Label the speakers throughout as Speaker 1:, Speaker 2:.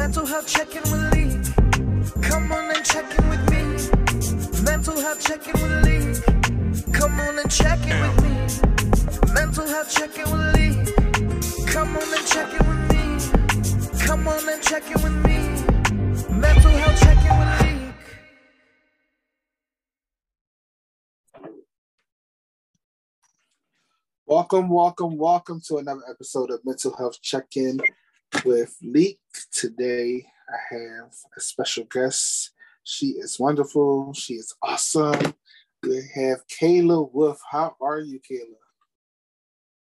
Speaker 1: Mental health check-in with Lee. Come on and check in with me. Mental health check-in with Lee. Come on and check in with me. Mental health check-in with Lee. Come on and check in with me. Come on and check in with me. Mental health check-in with Lee.
Speaker 2: Welcome, welcome, welcome to another episode of Mental Health Check In with Leek. Today I have a special guest. She is wonderful. She is awesome. We have Kayla Wolf. How are you, Kayla?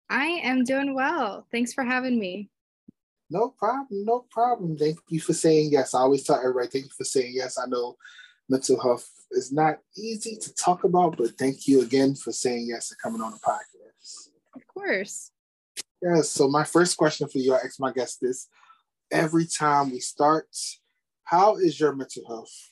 Speaker 3: I am doing well. Thanks for having me.
Speaker 2: No problem, no problem. Thank you for saying yes. I always tell everybody, thank you for saying yes. I know mental health is not easy to talk about, but thank you again for saying yes and coming on the podcast.
Speaker 3: Of course.
Speaker 2: Yes. So my first question for you, I ask my guest this every time we start. How is your mental health?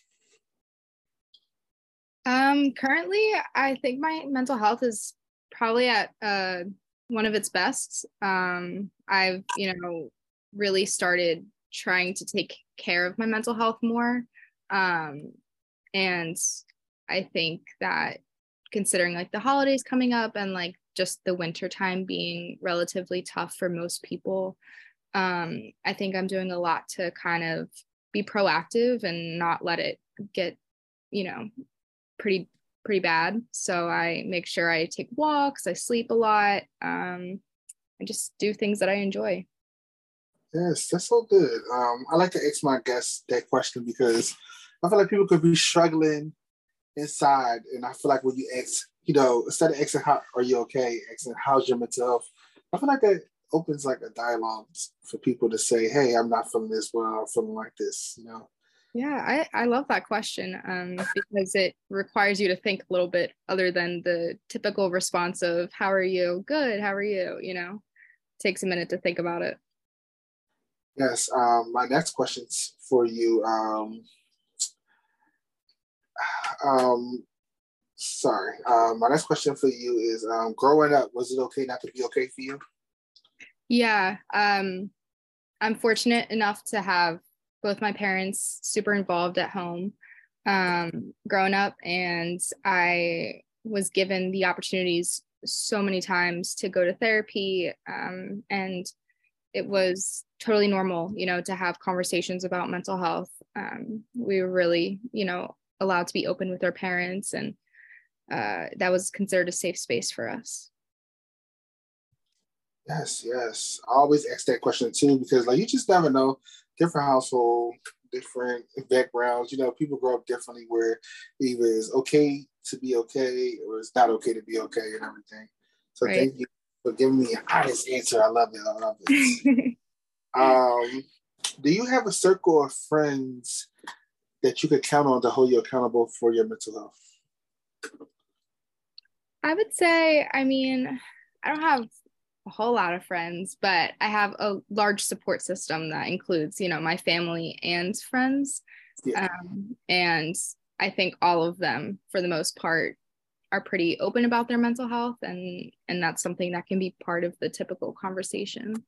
Speaker 3: Um, currently, I think my mental health is probably at uh, one of its best. Um, I've, you know, really started trying to take care of my mental health more. Um, and I think that considering like the holidays coming up and like just the winter time being relatively tough for most people. Um, i think i'm doing a lot to kind of be proactive and not let it get you know pretty pretty bad. So i make sure i take walks i sleep a lot um, i just do things that i enjoy.
Speaker 2: Yes, that's so good. Um, I like to ask my guests that question because I feel like people could be struggling inside, and I feel like when you ask, you know, instead of asking how are you okay, asking how's your mental health, I feel like that opens like a dialogue for people to say, hey, I'm not feeling this well, I'm feeling like this, you know.
Speaker 3: yeah i, I love that question um, because it requires you to think a little bit other than the typical response of how are you good how are you you know takes a minute to think about it
Speaker 2: Yes. Um, my next question's for you. Um, um, sorry. Um, my next question for you is: um, Growing up, was it okay not to be okay for you?
Speaker 3: Yeah, um, I'm fortunate enough to have both my parents super involved at home um, growing up, and I was given the opportunities so many times to go to therapy, um, and it was totally normal, you know, to have conversations about mental health. Um, we were really, you know, allowed to be open with our parents, and uh, that was considered a safe space for us.
Speaker 2: Yes, yes. I always ask that question too because, like, you just never know. Different household, different backgrounds. You know, people grow up differently. Where either it's okay to be okay or it's not okay to be okay and everything. So
Speaker 3: Right.
Speaker 2: thank you for giving me an honest answer. I love it. I love it. Um, do you have a circle of friends that you could count on to hold you accountable for your mental health?
Speaker 3: I would say, I mean, I don't have a whole lot of friends, but I have a large support system that includes, you know, my family and friends.
Speaker 2: Yeah.
Speaker 3: Um, and I think all of them, for the most part, are pretty open about their mental health, and and that's something that can be part of the typical conversation.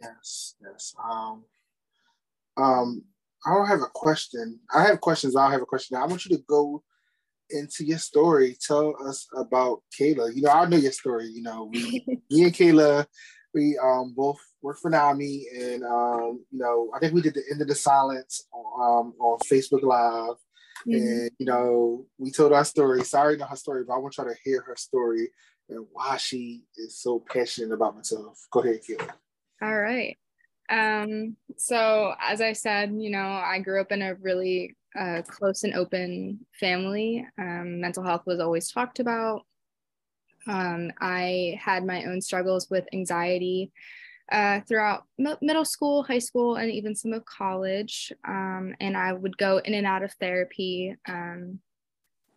Speaker 2: Yes, yes. Um, um, I don't have a question. I have questions. I'll have a question. I want you to go into your story. Tell us about Kayla. You know, I know your story. You know, we, me and Kayla, we um both work for NAMI, and um, you know, I think we did the end of the silence um on Facebook Live. And you know, we told our story. Sorry, not her story, but I want y'all to hear her story and why she is so passionate about myself. Go ahead, Kayla.
Speaker 3: All right. Um, so as I said, you know, I grew up in a really uh, close and open family. Um, mental health was always talked about. Um, I had my own struggles with anxiety uh, throughout mi- middle school, high school, and even some of college. Um, and I would go in and out of therapy. Um,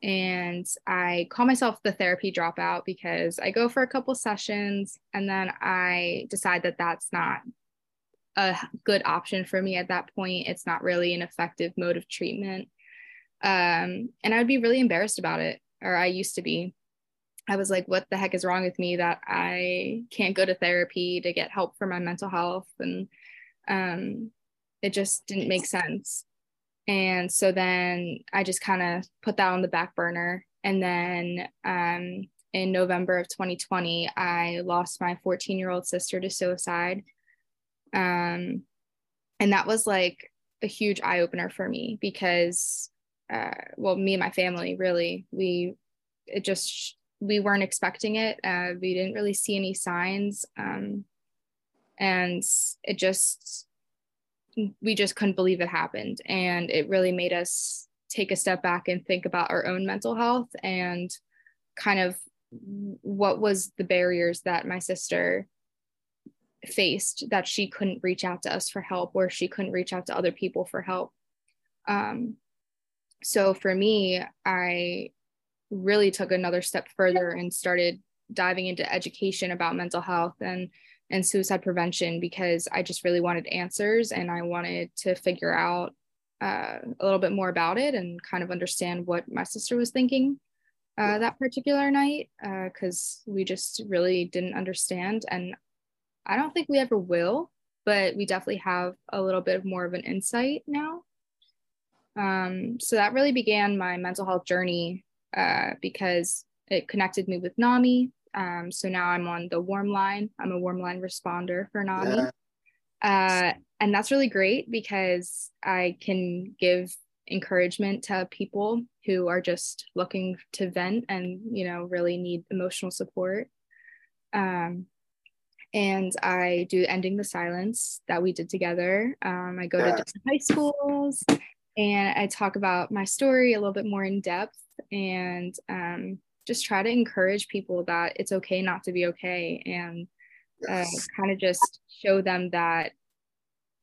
Speaker 3: and I call myself the therapy dropout because I go for a couple sessions and then I decide that that's not a good option for me at that point. It's not really an effective mode of treatment. Um, and I would be really embarrassed about it, or I used to be. I was like, what the heck is wrong with me that I can't go to therapy to get help for my mental health? And um, it just didn't make sense. And so then I just kind of put that on the back burner. And then um, in November of 2020, I lost my 14 year old sister to suicide. Um, and that was like a huge eye opener for me because, uh, well, me and my family really, we, it just, we weren't expecting it. Uh, we didn't really see any signs. Um, and it just, we just couldn't believe it happened. And it really made us take a step back and think about our own mental health and kind of what was the barriers that my sister faced that she couldn't reach out to us for help or she couldn't reach out to other people for help um, so for me i really took another step further and started diving into education about mental health and and suicide prevention because I just really wanted answers and I wanted to figure out uh, a little bit more about it and kind of understand what my sister was thinking uh, that particular night because uh, we just really didn't understand. And I don't think we ever will, but we definitely have a little bit more of an insight now. Um, so that really began my mental health journey uh, because it connected me with NAMI, um, so now I'm on the warm line. I'm a warm line responder for NAMI. Yeah. Uh, and that's really great because I can give encouragement to people who are just looking to vent and, you know, really need emotional support. Um, and I do Ending the Silence that we did together. Um, I go yeah. to different high schools and I talk about my story a little bit more in depth. And um, just try to encourage people that it's okay not to be okay and uh, kind of just show them that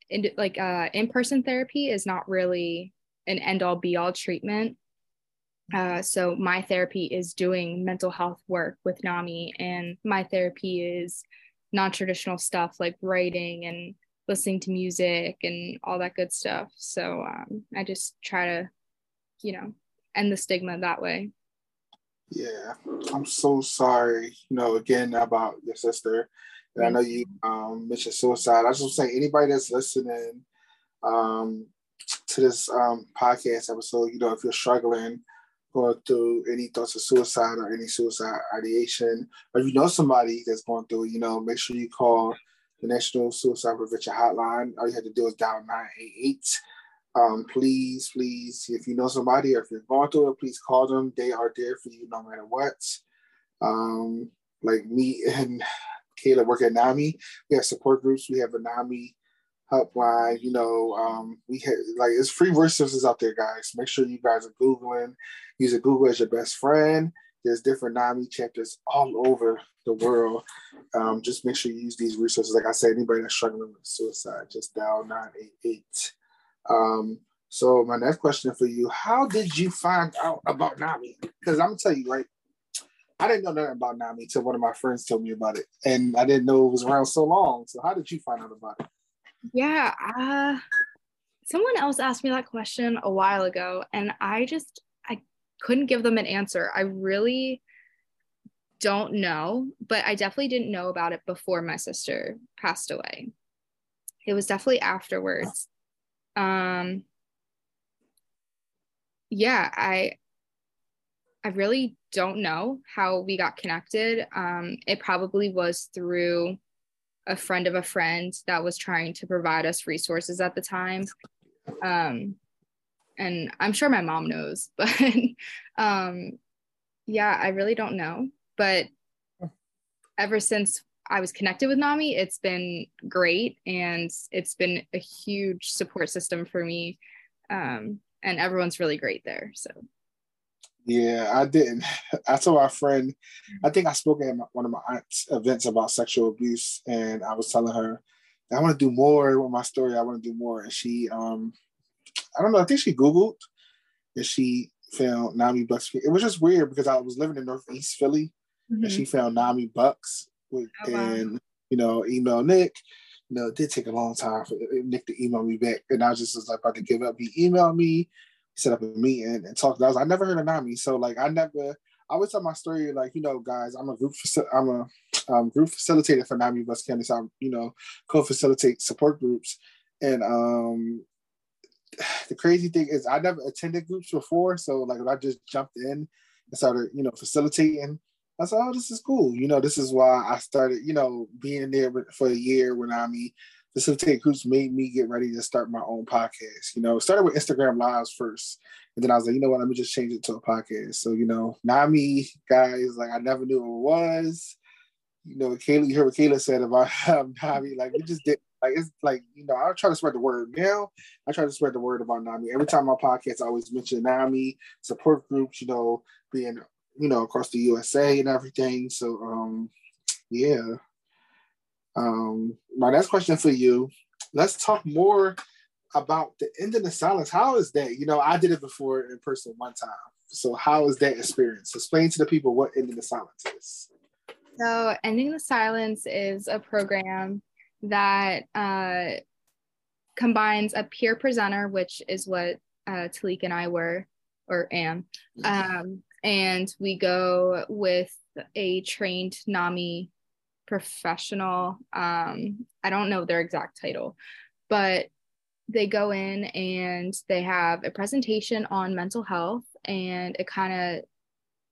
Speaker 3: in, like uh, in-person therapy is not really an end-all be-all treatment uh, so my therapy is doing mental health work with nami and my therapy is non-traditional stuff like writing and listening to music and all that good stuff so um, i just try to you know end the stigma that way
Speaker 2: yeah, I'm so sorry, you know, again about your sister. And I know you um, mentioned suicide. I just want to say, anybody that's listening um, to this um, podcast episode, you know, if you're struggling, going through any thoughts of suicide or any suicide ideation, or you know somebody that's going through, you know, make sure you call the National Suicide Prevention Hotline. All you have to do is dial 988 um, please, please, if you know somebody or if you're going through it, please call them. They are there for you no matter what. Um, like me and Kayla work at NAMI. We have support groups. We have a NAMI helpline. You know, um, we have like it's free resources out there, guys. Make sure you guys are googling. Use a Google as your best friend. There's different NAMI chapters all over the world. Um, just make sure you use these resources. Like I said, anybody that's struggling with suicide, just dial 988. Um, so my next question for you: How did you find out about Nami? Because I'm gonna tell you, right? I didn't know nothing about Nami until one of my friends told me about it, and I didn't know it was around so long. So how did you find out about it?
Speaker 3: Yeah, uh, someone else asked me that question a while ago, and I just I couldn't give them an answer. I really don't know, but I definitely didn't know about it before my sister passed away. It was definitely afterwards um yeah i i really don't know how we got connected um it probably was through a friend of a friend that was trying to provide us resources at the time um and i'm sure my mom knows but um yeah i really don't know but ever since I was connected with NAMI, it's been great and it's been a huge support system for me. Um, and everyone's really great there. So,
Speaker 2: yeah, I didn't. I told my friend, I think I spoke at one of my aunt's events about sexual abuse, and I was telling her, I want to do more with my story. I want to do more. And she, um, I don't know, I think she Googled and she found NAMI Bucks. It was just weird because I was living in Northeast Philly mm-hmm. and she found NAMI Bucks with, oh, wow. and you know, email Nick. You know, it did take a long time for Nick to email me back, and I was just was like about to give up. He emailed me, set up a meeting, and talked. I was I never heard of Nami, so like I never. I always tell my story like you know, guys. I'm a group. I'm a um, group facilitator for Nami Bucks. So I'm you know co-facilitate support groups, and um, the crazy thing is I never attended groups before, so like I just jumped in and started, you know, facilitating. I said, "Oh, this is cool." You know, this is why I started, you know, being there for a year when I facilitate groups made me get ready to start my own podcast. You know, started with Instagram lives first. And then I was like, you know what, let me just change it to a podcast. So, you know, NAMI guys, like I never knew it was. You know, Kayla, you what Kayla said about NAMI. Like we just did like it's like, you know, I try to spread the word now. I try to spread the word about NAMI. Every time my podcast I always mention NAMI, support groups, you know, being, you know, across the USA and everything. So um yeah. Um, my next question for you, let's talk more about the ending the silence. How is that? You know, I did it before in person one time. So how is that experience? Explain to the people what ending the silence is.
Speaker 3: So ending the silence is a program that uh, combines a peer presenter, which is what uh, Talik and I were or am, um, and we go with a trained NAMI professional. Um, I don't know their exact title, but they go in and they have a presentation on mental health, and it kind of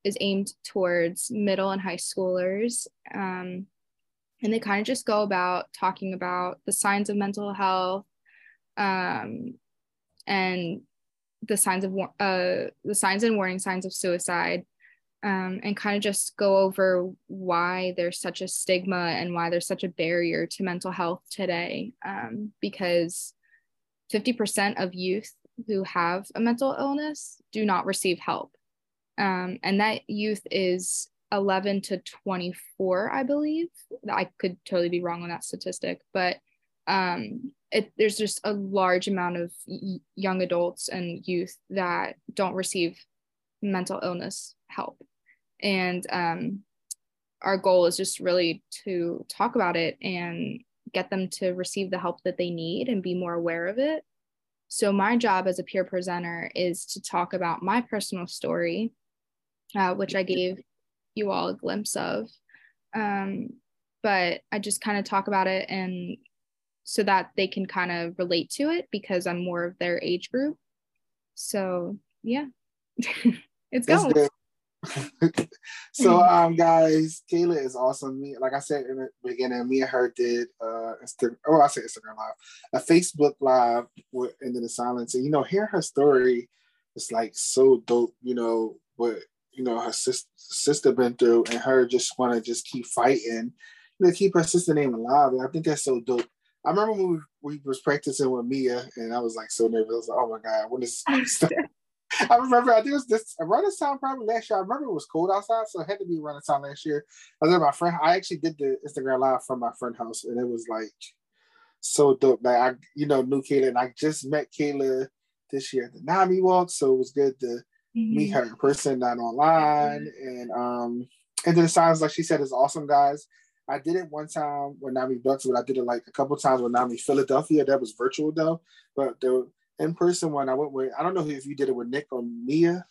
Speaker 3: is aimed towards middle and high schoolers. Um, and they kind of just go about talking about the signs of mental health um, and the signs of uh, the signs and warning signs of suicide um, and kind of just go over why there's such a stigma and why there's such a barrier to mental health today. Um, because 50% of youth who have a mental illness do not receive help. Um, and that youth is 11 to 24, I believe. I could totally be wrong on that statistic, but um, it, there's just a large amount of y- young adults and youth that don't receive mental illness help and um, our goal is just really to talk about it and get them to receive the help that they need and be more aware of it. So my job as a peer presenter is to talk about my personal story uh, which i gave you all a glimpse of. Um, but i just kind of talk about it and so that they can kind of relate to it because i'm more of their age group. So yeah. It's going
Speaker 2: so um guys, Kayla is awesome. Me, like I said in the beginning, me and her did uh oh I said Instagram live, a Facebook live with Ending the Silence. And you know, hear her story is like so dope, you know, what you know her sister sister been through and her just wanna just keep fighting, you know, keep her sister name alive. And I think that's so dope. I remember when we, we was practicing with Mia and I was like so nervous. I was like, oh my God, when is I remember, I think it was this around this time probably last year. I remember it was cold outside, so it had to be around the time last year. I was at my friend. I actually did the Instagram live from my friend house, and it was like so dope. Like I, you know, knew Kayla, and I just met Kayla this year at the Nami Walk, so it was good to mm-hmm. meet her in person, not online. And um, and then it sounds like she said it's awesome, guys. I did it one time with Nami Bucks, but I did it like a couple times with Nami Philadelphia. That was virtual though, but the in person one I went with. I don't know if you did it with Nick or Mia.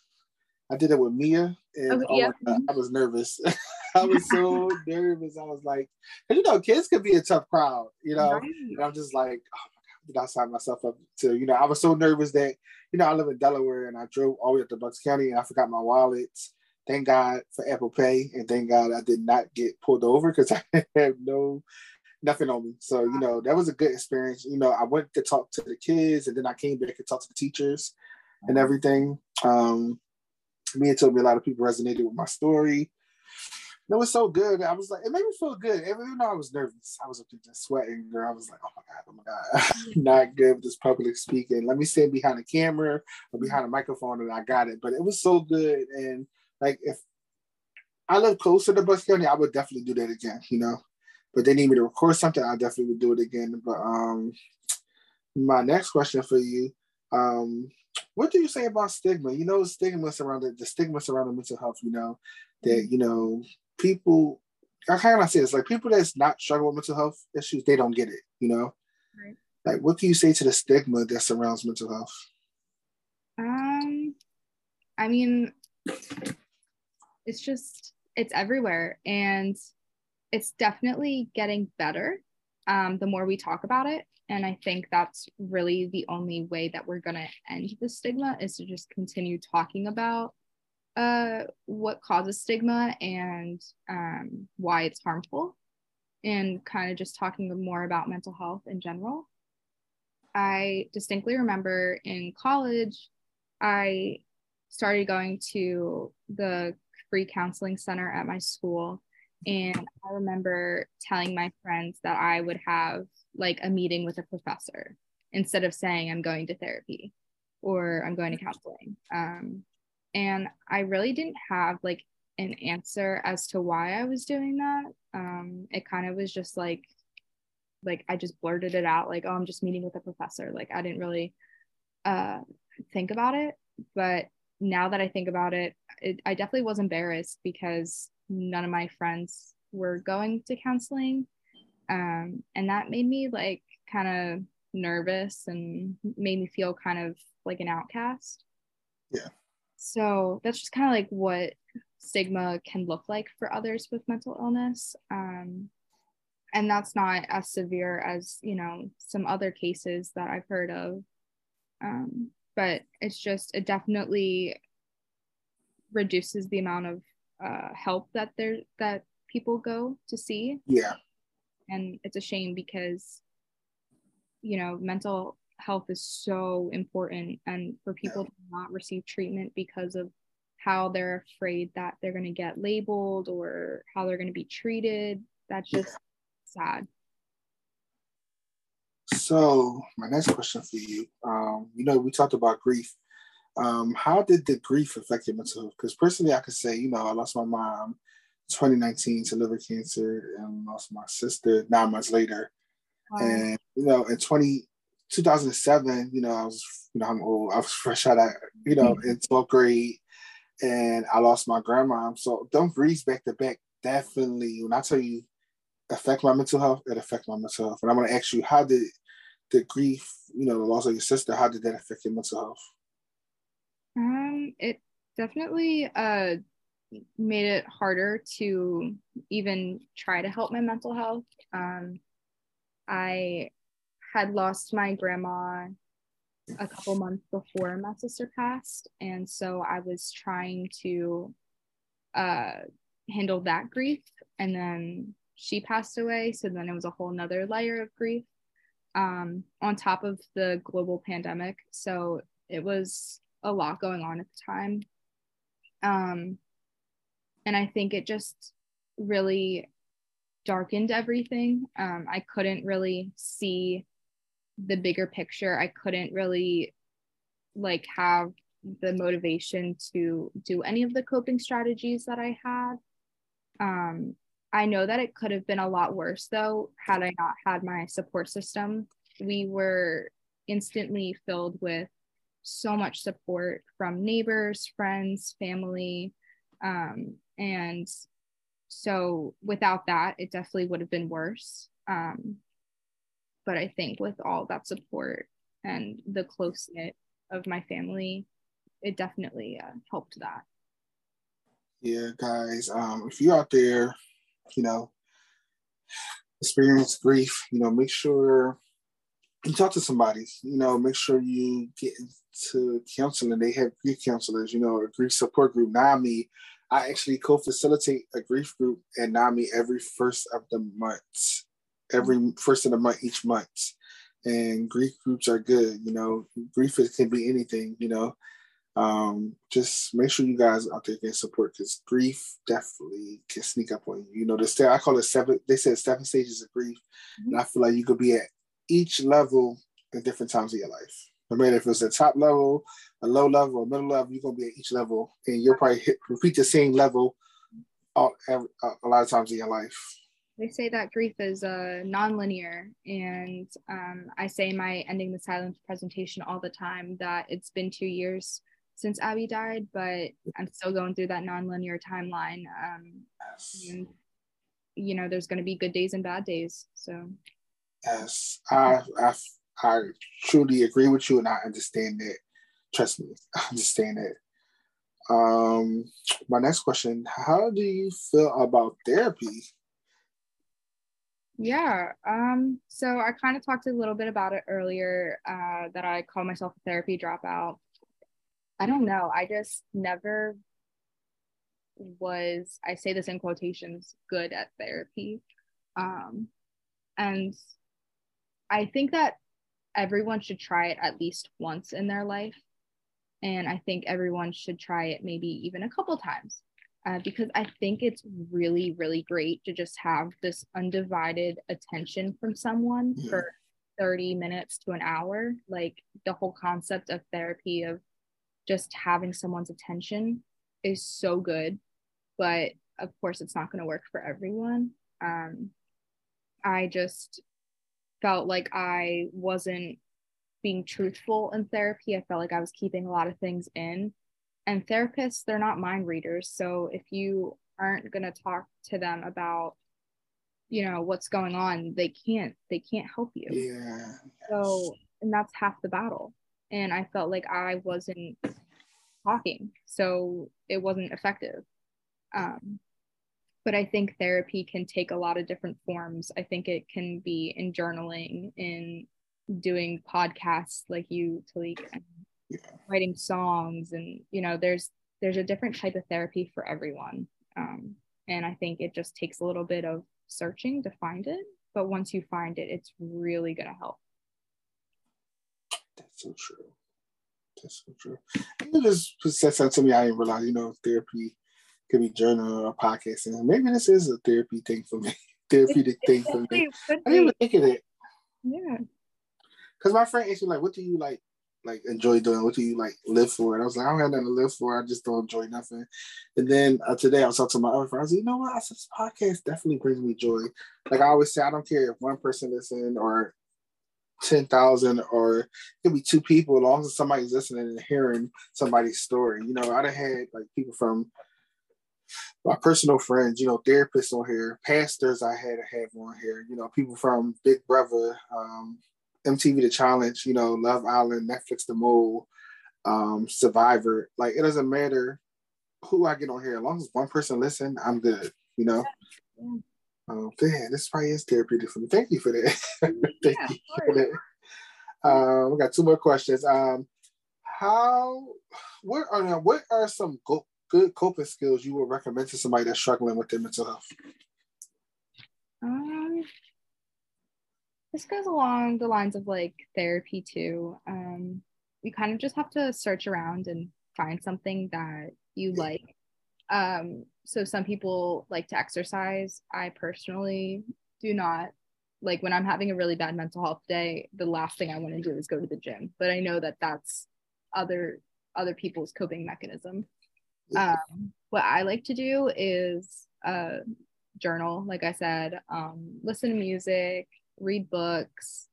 Speaker 2: I did it with Mia, and okay, oh yeah. I was nervous. I was so nervous. I was like, you know, kids could be a tough crowd, you know. Right. And I'm just like, oh my god, did I sign myself up to? You know, I was so nervous that you know I live in Delaware and I drove all the way up to Bucks County and I forgot my wallet. Thank God for Apple Pay, and thank God I did not get pulled over because I have no nothing on me. So, you know, that was a good experience. You know, I went to talk to the kids and then I came back and talked to the teachers and everything. Um, me and told me a lot of people resonated with my story. And It was so good. I was like, it made me feel good. Even though I was nervous, I was up there just sweating. Girl, I was like, oh my God, oh my God. Not good with this public speaking. Let me stand behind the camera or behind a microphone and I got it. But it was so good. And like, if I live closer to Bucks County, I would definitely do that again, you know? But they need me to record something, I definitely would do it again. But um, my next question for you, um, what do you say about stigma? You know, stigma surrounding the stigma surrounding mental health. You know, that you know people. I kind of say this? like people that's not struggling with mental health issues, they don't get it. You know, right. like what can you say to the stigma that surrounds mental health?
Speaker 3: Um, I mean, it's just it's everywhere, and it's definitely getting better um, the more we talk about it. And I think that's really the only way that we're going to end the stigma is to just continue talking about uh, what causes stigma and um, why it's harmful, and kind of just talking more about mental health in general. I distinctly remember in college, I started going to the free counseling center at my school. And I remember telling my friends that I would have like a meeting with a professor instead of saying I'm going to therapy or I'm going to counseling. Um, and I really didn't have like an answer as to why I was doing that. Um, it kind of was just like, like I just blurted it out, like, oh, I'm just meeting with a professor. Like I didn't really uh, think about it. But now that I think about it, it, I definitely was embarrassed because none of my friends were going to counseling. Um, and that made me like kind of nervous and made me feel kind of like an outcast.
Speaker 2: Yeah.
Speaker 3: So that's just kind of like what stigma can look like for others with mental illness. Um, and that's not as severe as, you know, some other cases that I've heard of. Um, but it's just, it definitely reduces the amount of uh, help that there that people go to see.
Speaker 2: Yeah.
Speaker 3: And it's a shame because, you know, mental health is so important and for people to not receive treatment because of how they're afraid that they're going to get labeled or how they're going to be treated that's just sad
Speaker 2: so my next question for you um, you know we talked about grief um, how did the grief affect your mental health because personally i could say you know i lost my mom 2019 to liver cancer and lost my sister nine months later wow. and you know in 20 2007, you know, I was, you know, I'm old. I was fresh out of, you know, mm-hmm. in 12th grade, and I lost my grandma. So don't breeze back to back definitely, when I tell you, affect my mental health, it affect my mental health. And I'm gonna ask you, how did the grief, you know, the loss of your sister, how did that affect your mental health?
Speaker 3: Um, it definitely uh made it harder to even try to help my mental health. Um, I had lost my grandma a couple months before my sister passed. And so I was trying to uh, handle that grief. And then she passed away. So then it was a whole nother layer of grief um, on top of the global pandemic. So it was a lot going on at the time. Um, and I think it just really darkened everything. Um, I couldn't really see the bigger picture i couldn't really like have the motivation to do any of the coping strategies that i had um i know that it could have been a lot worse though had i not had my support system we were instantly filled with so much support from neighbors friends family um, and so without that it definitely would have been worse um, but I think with all that support and the close knit of my family, it definitely uh, helped that.
Speaker 2: Yeah, guys, um, if you're out there, you know, experience grief, you know, make sure you talk to somebody. You know, make sure you get to counseling. They have grief counselors. You know, a grief support group. NAMI, I actually co-facilitate a grief group at NAMI every first of the month every first of the month each month. And grief groups are good, you know. Grief can be anything, you know. Um, just make sure you guys out there get support because grief definitely can sneak up on you. You know, the I call it seven. They said seven stages of grief, mm-hmm. and I feel like you could be at each level at different times of your life. No matter if it's a top level, a low level, a middle level, you're gonna be at each level, and you'll probably hit, repeat the same level all, every, a lot of times in your life.
Speaker 3: They say that grief is uh, non-linear and um, i say my ending the silence presentation all the time that it's been two years since abby died but i'm still going through that non-linear timeline um, and you know there's going to be good days and bad days so
Speaker 2: yes I, I i truly agree with you and i understand that trust me i understand that um my next question how do you feel about therapy
Speaker 3: Yeah. Um, so I kind of talked a little bit about it earlier, uh, that I call myself a therapy dropout. I don't know. I just never was, I say this in quotations, good at therapy. Um, and I think that everyone should try it at least once in their life. And I think everyone should try it maybe even a couple times uh, because I think it's really, really great to just have this undivided attention from someone yeah. for 30 minutes to an hour. Like the whole concept of therapy, of just having someone's attention, is so good. But of course, it's not going to work for everyone. Um, I just felt like I wasn't being truthful in therapy. I felt like I was keeping a lot of things in. And therapists, they're not mind readers. So if you aren't going to talk to them about you know what's going on they can't they can't help you
Speaker 2: yeah
Speaker 3: so and that's half the battle and i felt like i wasn't talking so it wasn't effective um but I think therapy can take a lot of different forms. I think it can be in journaling, in doing podcasts like you, Talik, and yeah. writing songs, and you know, there's there's a different type of therapy for everyone. Um, and I think it just takes a little bit of searching to find it. But once you find it, it's really gonna help.
Speaker 2: That's so true. That's so true. You just said something to me I didn't realize. You know, therapy could be journal or podcasting. Maybe this is a therapy thing for me, therapeutic it, thing for me. I didn't even think of it.
Speaker 3: Yeah.
Speaker 2: Because my friend asked me like, "What do you like, like enjoy doing? What do you like live for?" And I was like, "I don't have nothing to live for. I just don't enjoy nothing." And then uh, today I was talking to my other friend. I was like, "You know what? I said this podcast definitely brings me joy. Like I always say, I don't care if one person listen or ten thousand or it could be two people, as long as somebody's listening and hearing somebody's story. You know, I'd have had like people from my personal friends, you know, therapists on here, pastors I had to have on here, you know, people from Big Brother, um, MTV The Challenge, you know, Love Island, Netflix The Mole, um, Survivor. Like it doesn't matter who I get on here, as long as one person listen, I'm good, you know. Yeah. Um, damn, this probably is therapeutic for me. Thank you for that. Thank yeah, you for that. Um, we got two more questions. Um, how what are what are some go- good coping skills you would recommend to somebody that's struggling with their mental health?
Speaker 3: Um, this goes along the lines of like therapy too. Um, you kind of just have to search around and find something that you like. Um, so some people like to exercise. I personally do not. Like when I'm having a really bad mental health day, the last thing I want to do is go to the gym. But I know that that's other other people's coping mechanism. Um, what I like to do is uh, journal, like I said, um, listen to music, read books,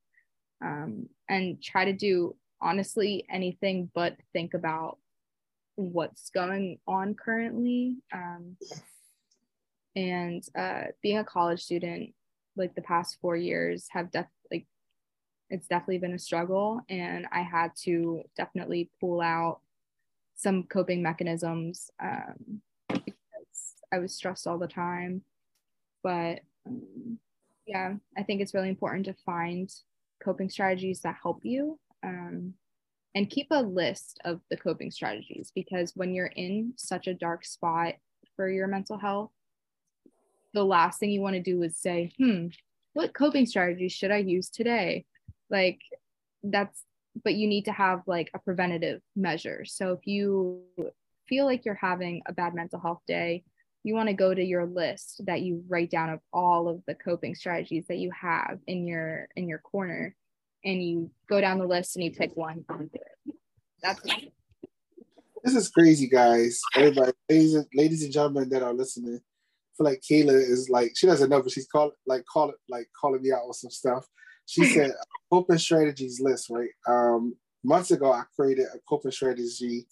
Speaker 3: um, and try to do honestly anything but think about what's going on currently. Um, and uh, being a college student, like the past four years, have like it's definitely been a struggle, and I had to definitely pull out some coping mechanisms um, because I was stressed all the time. But um, yeah, I think it's really important to find coping strategies that help you um, and keep a list of the coping strategies because when you're in such a dark spot for your mental health, the last thing you want to do is say, hmm, what coping strategies should I use today? Like, that's but you need to have like a preventative measure. So if you feel like you're having a bad mental health day, you want to go to your list that you write down of all of the coping strategies that you have in your in your corner and you go down the list and you pick one That's
Speaker 2: this is crazy, guys. Everybody, ladies and, ladies and gentlemen that are listening, I feel like Kayla is like she doesn't know, but she's called like call like calling me out with some stuff. She said coping strategies list, right? Um, months ago, I created a coping strategy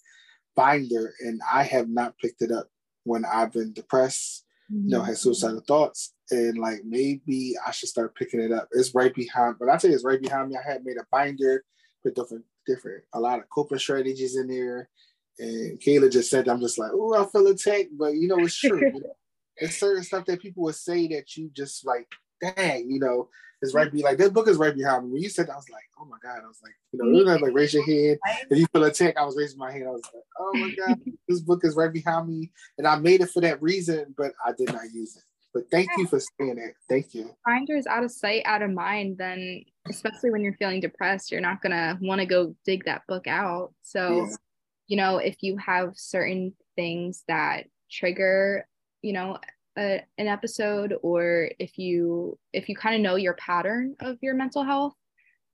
Speaker 2: binder, and I have not picked it up when I've been depressed, mm-hmm. you know, had suicidal thoughts, and like maybe I should start picking it up. It's right behind, but I tell you, it's right behind me. I had made a binder with different, different, a lot of coping strategies in there. And Kayla just said, I'm just like, oh, I feel attacked, but you know, it's true. it's certain stuff that people would say that you just like dang, you know, it's right be like this book is right behind me. When you said that, I was like, oh my God. I was like, you know, you like raise your hand. If you feel a attacked, I was raising my hand. I was like, oh my God, this book is right behind me. And I made it for that reason, but I did not use it. But thank you for saying it. Thank you.
Speaker 3: Finder is out of sight, out of mind, then especially when you're feeling depressed, you're not gonna want to go dig that book out. So, yeah. you know, if you have certain things that trigger, you know, a, an episode, or if you if you kind of know your pattern of your mental health,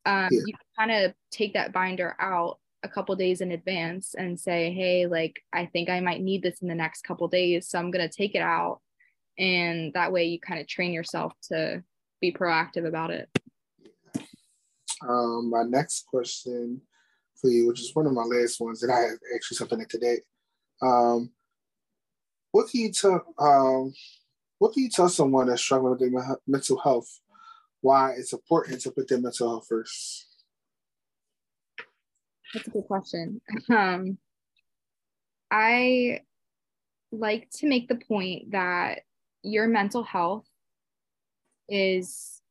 Speaker 3: um, yeah. you kind of take that binder out a couple days in advance and say, hey, like I think I might need this in the next couple days, so I'm gonna take it out. And that way you kind of train yourself to be proactive about it.
Speaker 2: Um, my next question for you which is one of my last ones and i have actually something today um, what can you tell um, what can you tell someone that's struggling with their mental health? Why it's important to put their mental health first?
Speaker 3: That's a good question. Um, i like to make the point that your mental health is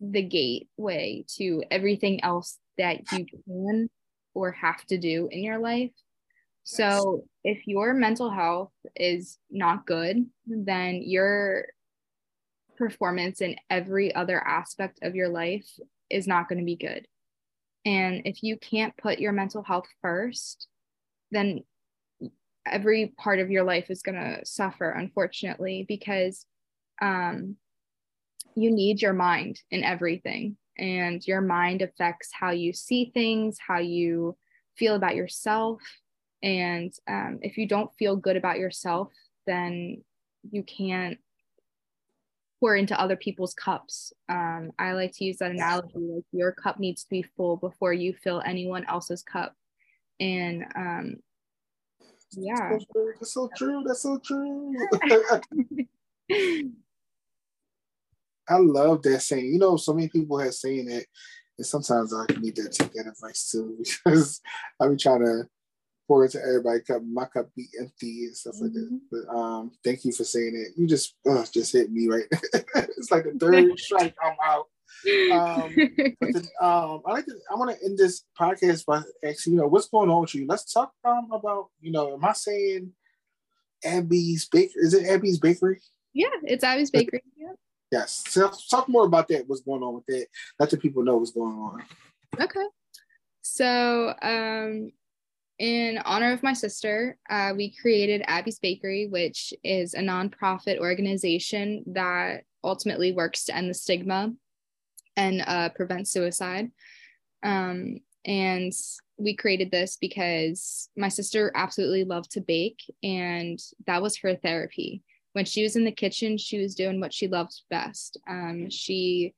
Speaker 3: the gateway to everything else that you can or have to do in your life. So if your mental health is not good, then your performance in every other aspect of your life is not going to be good. And if you can't put your mental health first, then every part of your life is going to suffer unfortunately because um, you need your mind in everything. And your mind affects how you see things how you feel about yourself and um, if you don't feel good about yourself then you can't pour into other people's cups um, i like to use that analogy like your cup needs to be full before you fill anyone else's cup and um, yeah.
Speaker 2: That's so true. That's so true. I love that saying. You know, so many people have saying it, and sometimes I need to take that advice too because I be trying to pour to everybody cup. My cup be empty and stuff mm-hmm. like that. Mm-hmm. But um, thank you for saying it. You just uh, just hit me right. it's like the third strike. I'm out. Um, but then, um, I like to, I want to end this podcast by asking, you know, what's going on with you? Let's talk um about, you know, am I saying Abby's Bakery? Is it Abby's Bakery?
Speaker 3: Yeah, it's Abby's Bakery. Yeah.
Speaker 2: Yes. So talk more about that. What's going on with that? Let the people know what's going on.
Speaker 3: Okay. So, um, in honor of my sister, uh, we created Abby's Bakery, which is a nonprofit organization that ultimately works to end the stigma and uh, prevent suicide. Um, and we created this because my sister absolutely loved to bake, and that was her therapy. When she was in the kitchen, she was doing what she loved best. Um, she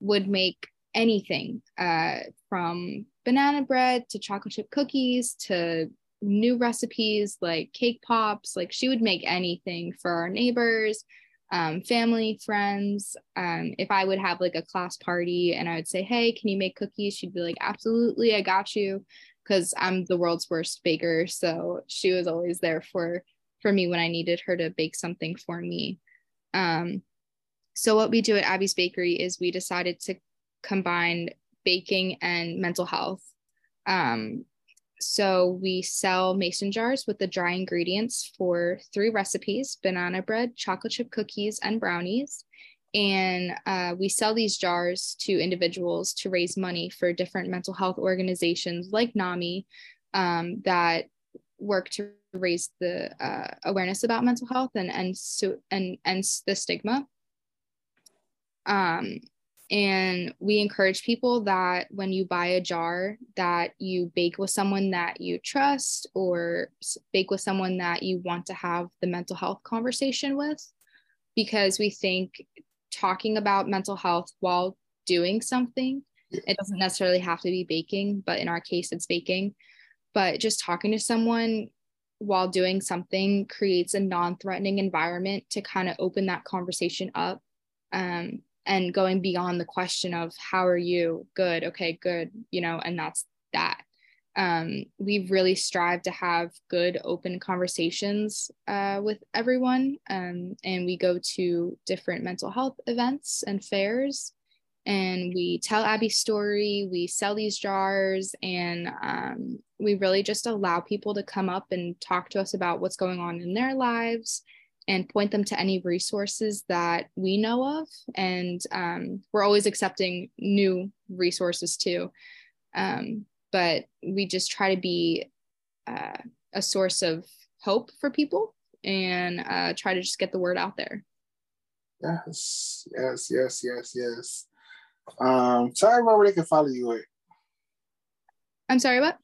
Speaker 3: would make anything uh, from banana bread to chocolate chip cookies to new recipes like cake pops. Like she would make anything for our neighbors um, family, friends. Um, if I would have like a class party and I would say, Hey, can you make cookies? She'd be like, Absolutely, I got you. Because I'm the world's worst baker. So she was always there for for me when I needed her to bake something for me. Um, so what we do at Abby's Bakery is we decided to combine baking and mental health. Um, so we sell mason jars with the dry ingredients for three recipes banana bread, chocolate chip cookies, and brownies. And uh, we sell these jars to individuals to raise money for different mental health organizations like NAMI um, that work to raise the uh, awareness about mental health and and so and and the stigma. Um, and we encourage people that when you buy a jar that you bake with someone that you trust or bake with someone that you want to have the mental health conversation with. Because we think talking about mental health while doing something it doesn't necessarily have to be baking but in our case it's baking. But just talking to someone while doing something creates a non-threatening environment to kind of open that conversation up. Um, and going beyond the question of how are you? Good. Okay good you know and that's that. Um, we really strive to have good open conversations uh, with everyone um, and we go to different mental health events and fairs and we tell abby's story we sell these jars and um, we really just allow people to come up and talk to us about what's going on in their lives and point them to any resources that we know of and um, we're always accepting new resources too um, but we just try to be uh, a source of hope for people and uh, try to just get the word out there.
Speaker 2: Yes, yes, yes, yes, yes. Um, tell everybody where they can follow you at.
Speaker 3: I'm sorry, what?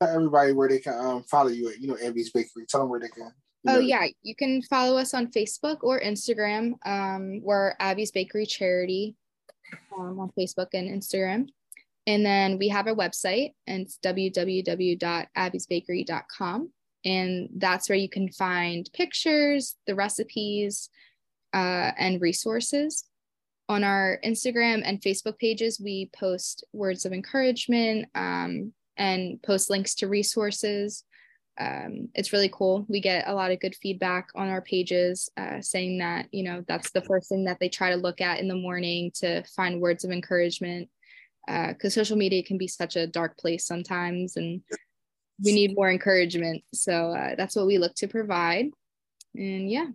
Speaker 2: Tell everybody where they can um, follow you at. You know, Abbey's Bakery. Tell them where they can.
Speaker 3: Oh yeah, you can follow us on Facebook or Instagram. Um, we're Abbey's Bakery Charity um, on Facebook and Instagram. And then we have a website, and it's www.abbeysbakery.com. And that's where you can find pictures, the recipes, uh, and resources. On our Instagram and Facebook pages, we post words of encouragement um, and post links to resources. Um, it's really cool. We get a lot of good feedback on our pages uh, saying that, you know, that's the first thing that they try to look at in the morning to find words of encouragement because uh, social media can be such a dark place sometimes and we need more encouragement. So uh, that's what we look to provide. And yeah.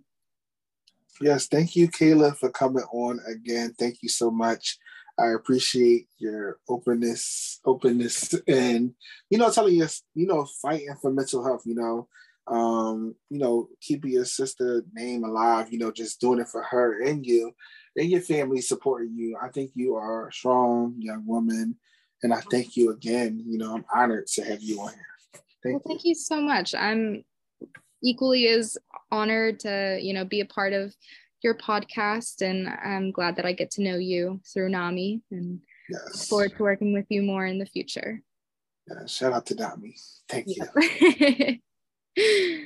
Speaker 2: Yes thank you kayla for coming on again. Thank you so much i appreciate your openness openness and you know telling us you know fighting for mental health you know um you know keeping your sister name alive you know just doing it for her and you and your family supporting you. I think you are a strong young woman. And I thank you again. You know, I'm honored to have you on here.
Speaker 3: Thank well, you. thank you so much. I'm equally as honored to, you know, be a part of your podcast. And I'm glad that I get to know you through NAMI and yes. forward to working with you more in the future.
Speaker 2: Yeah, shout out to NAMI. Thank you.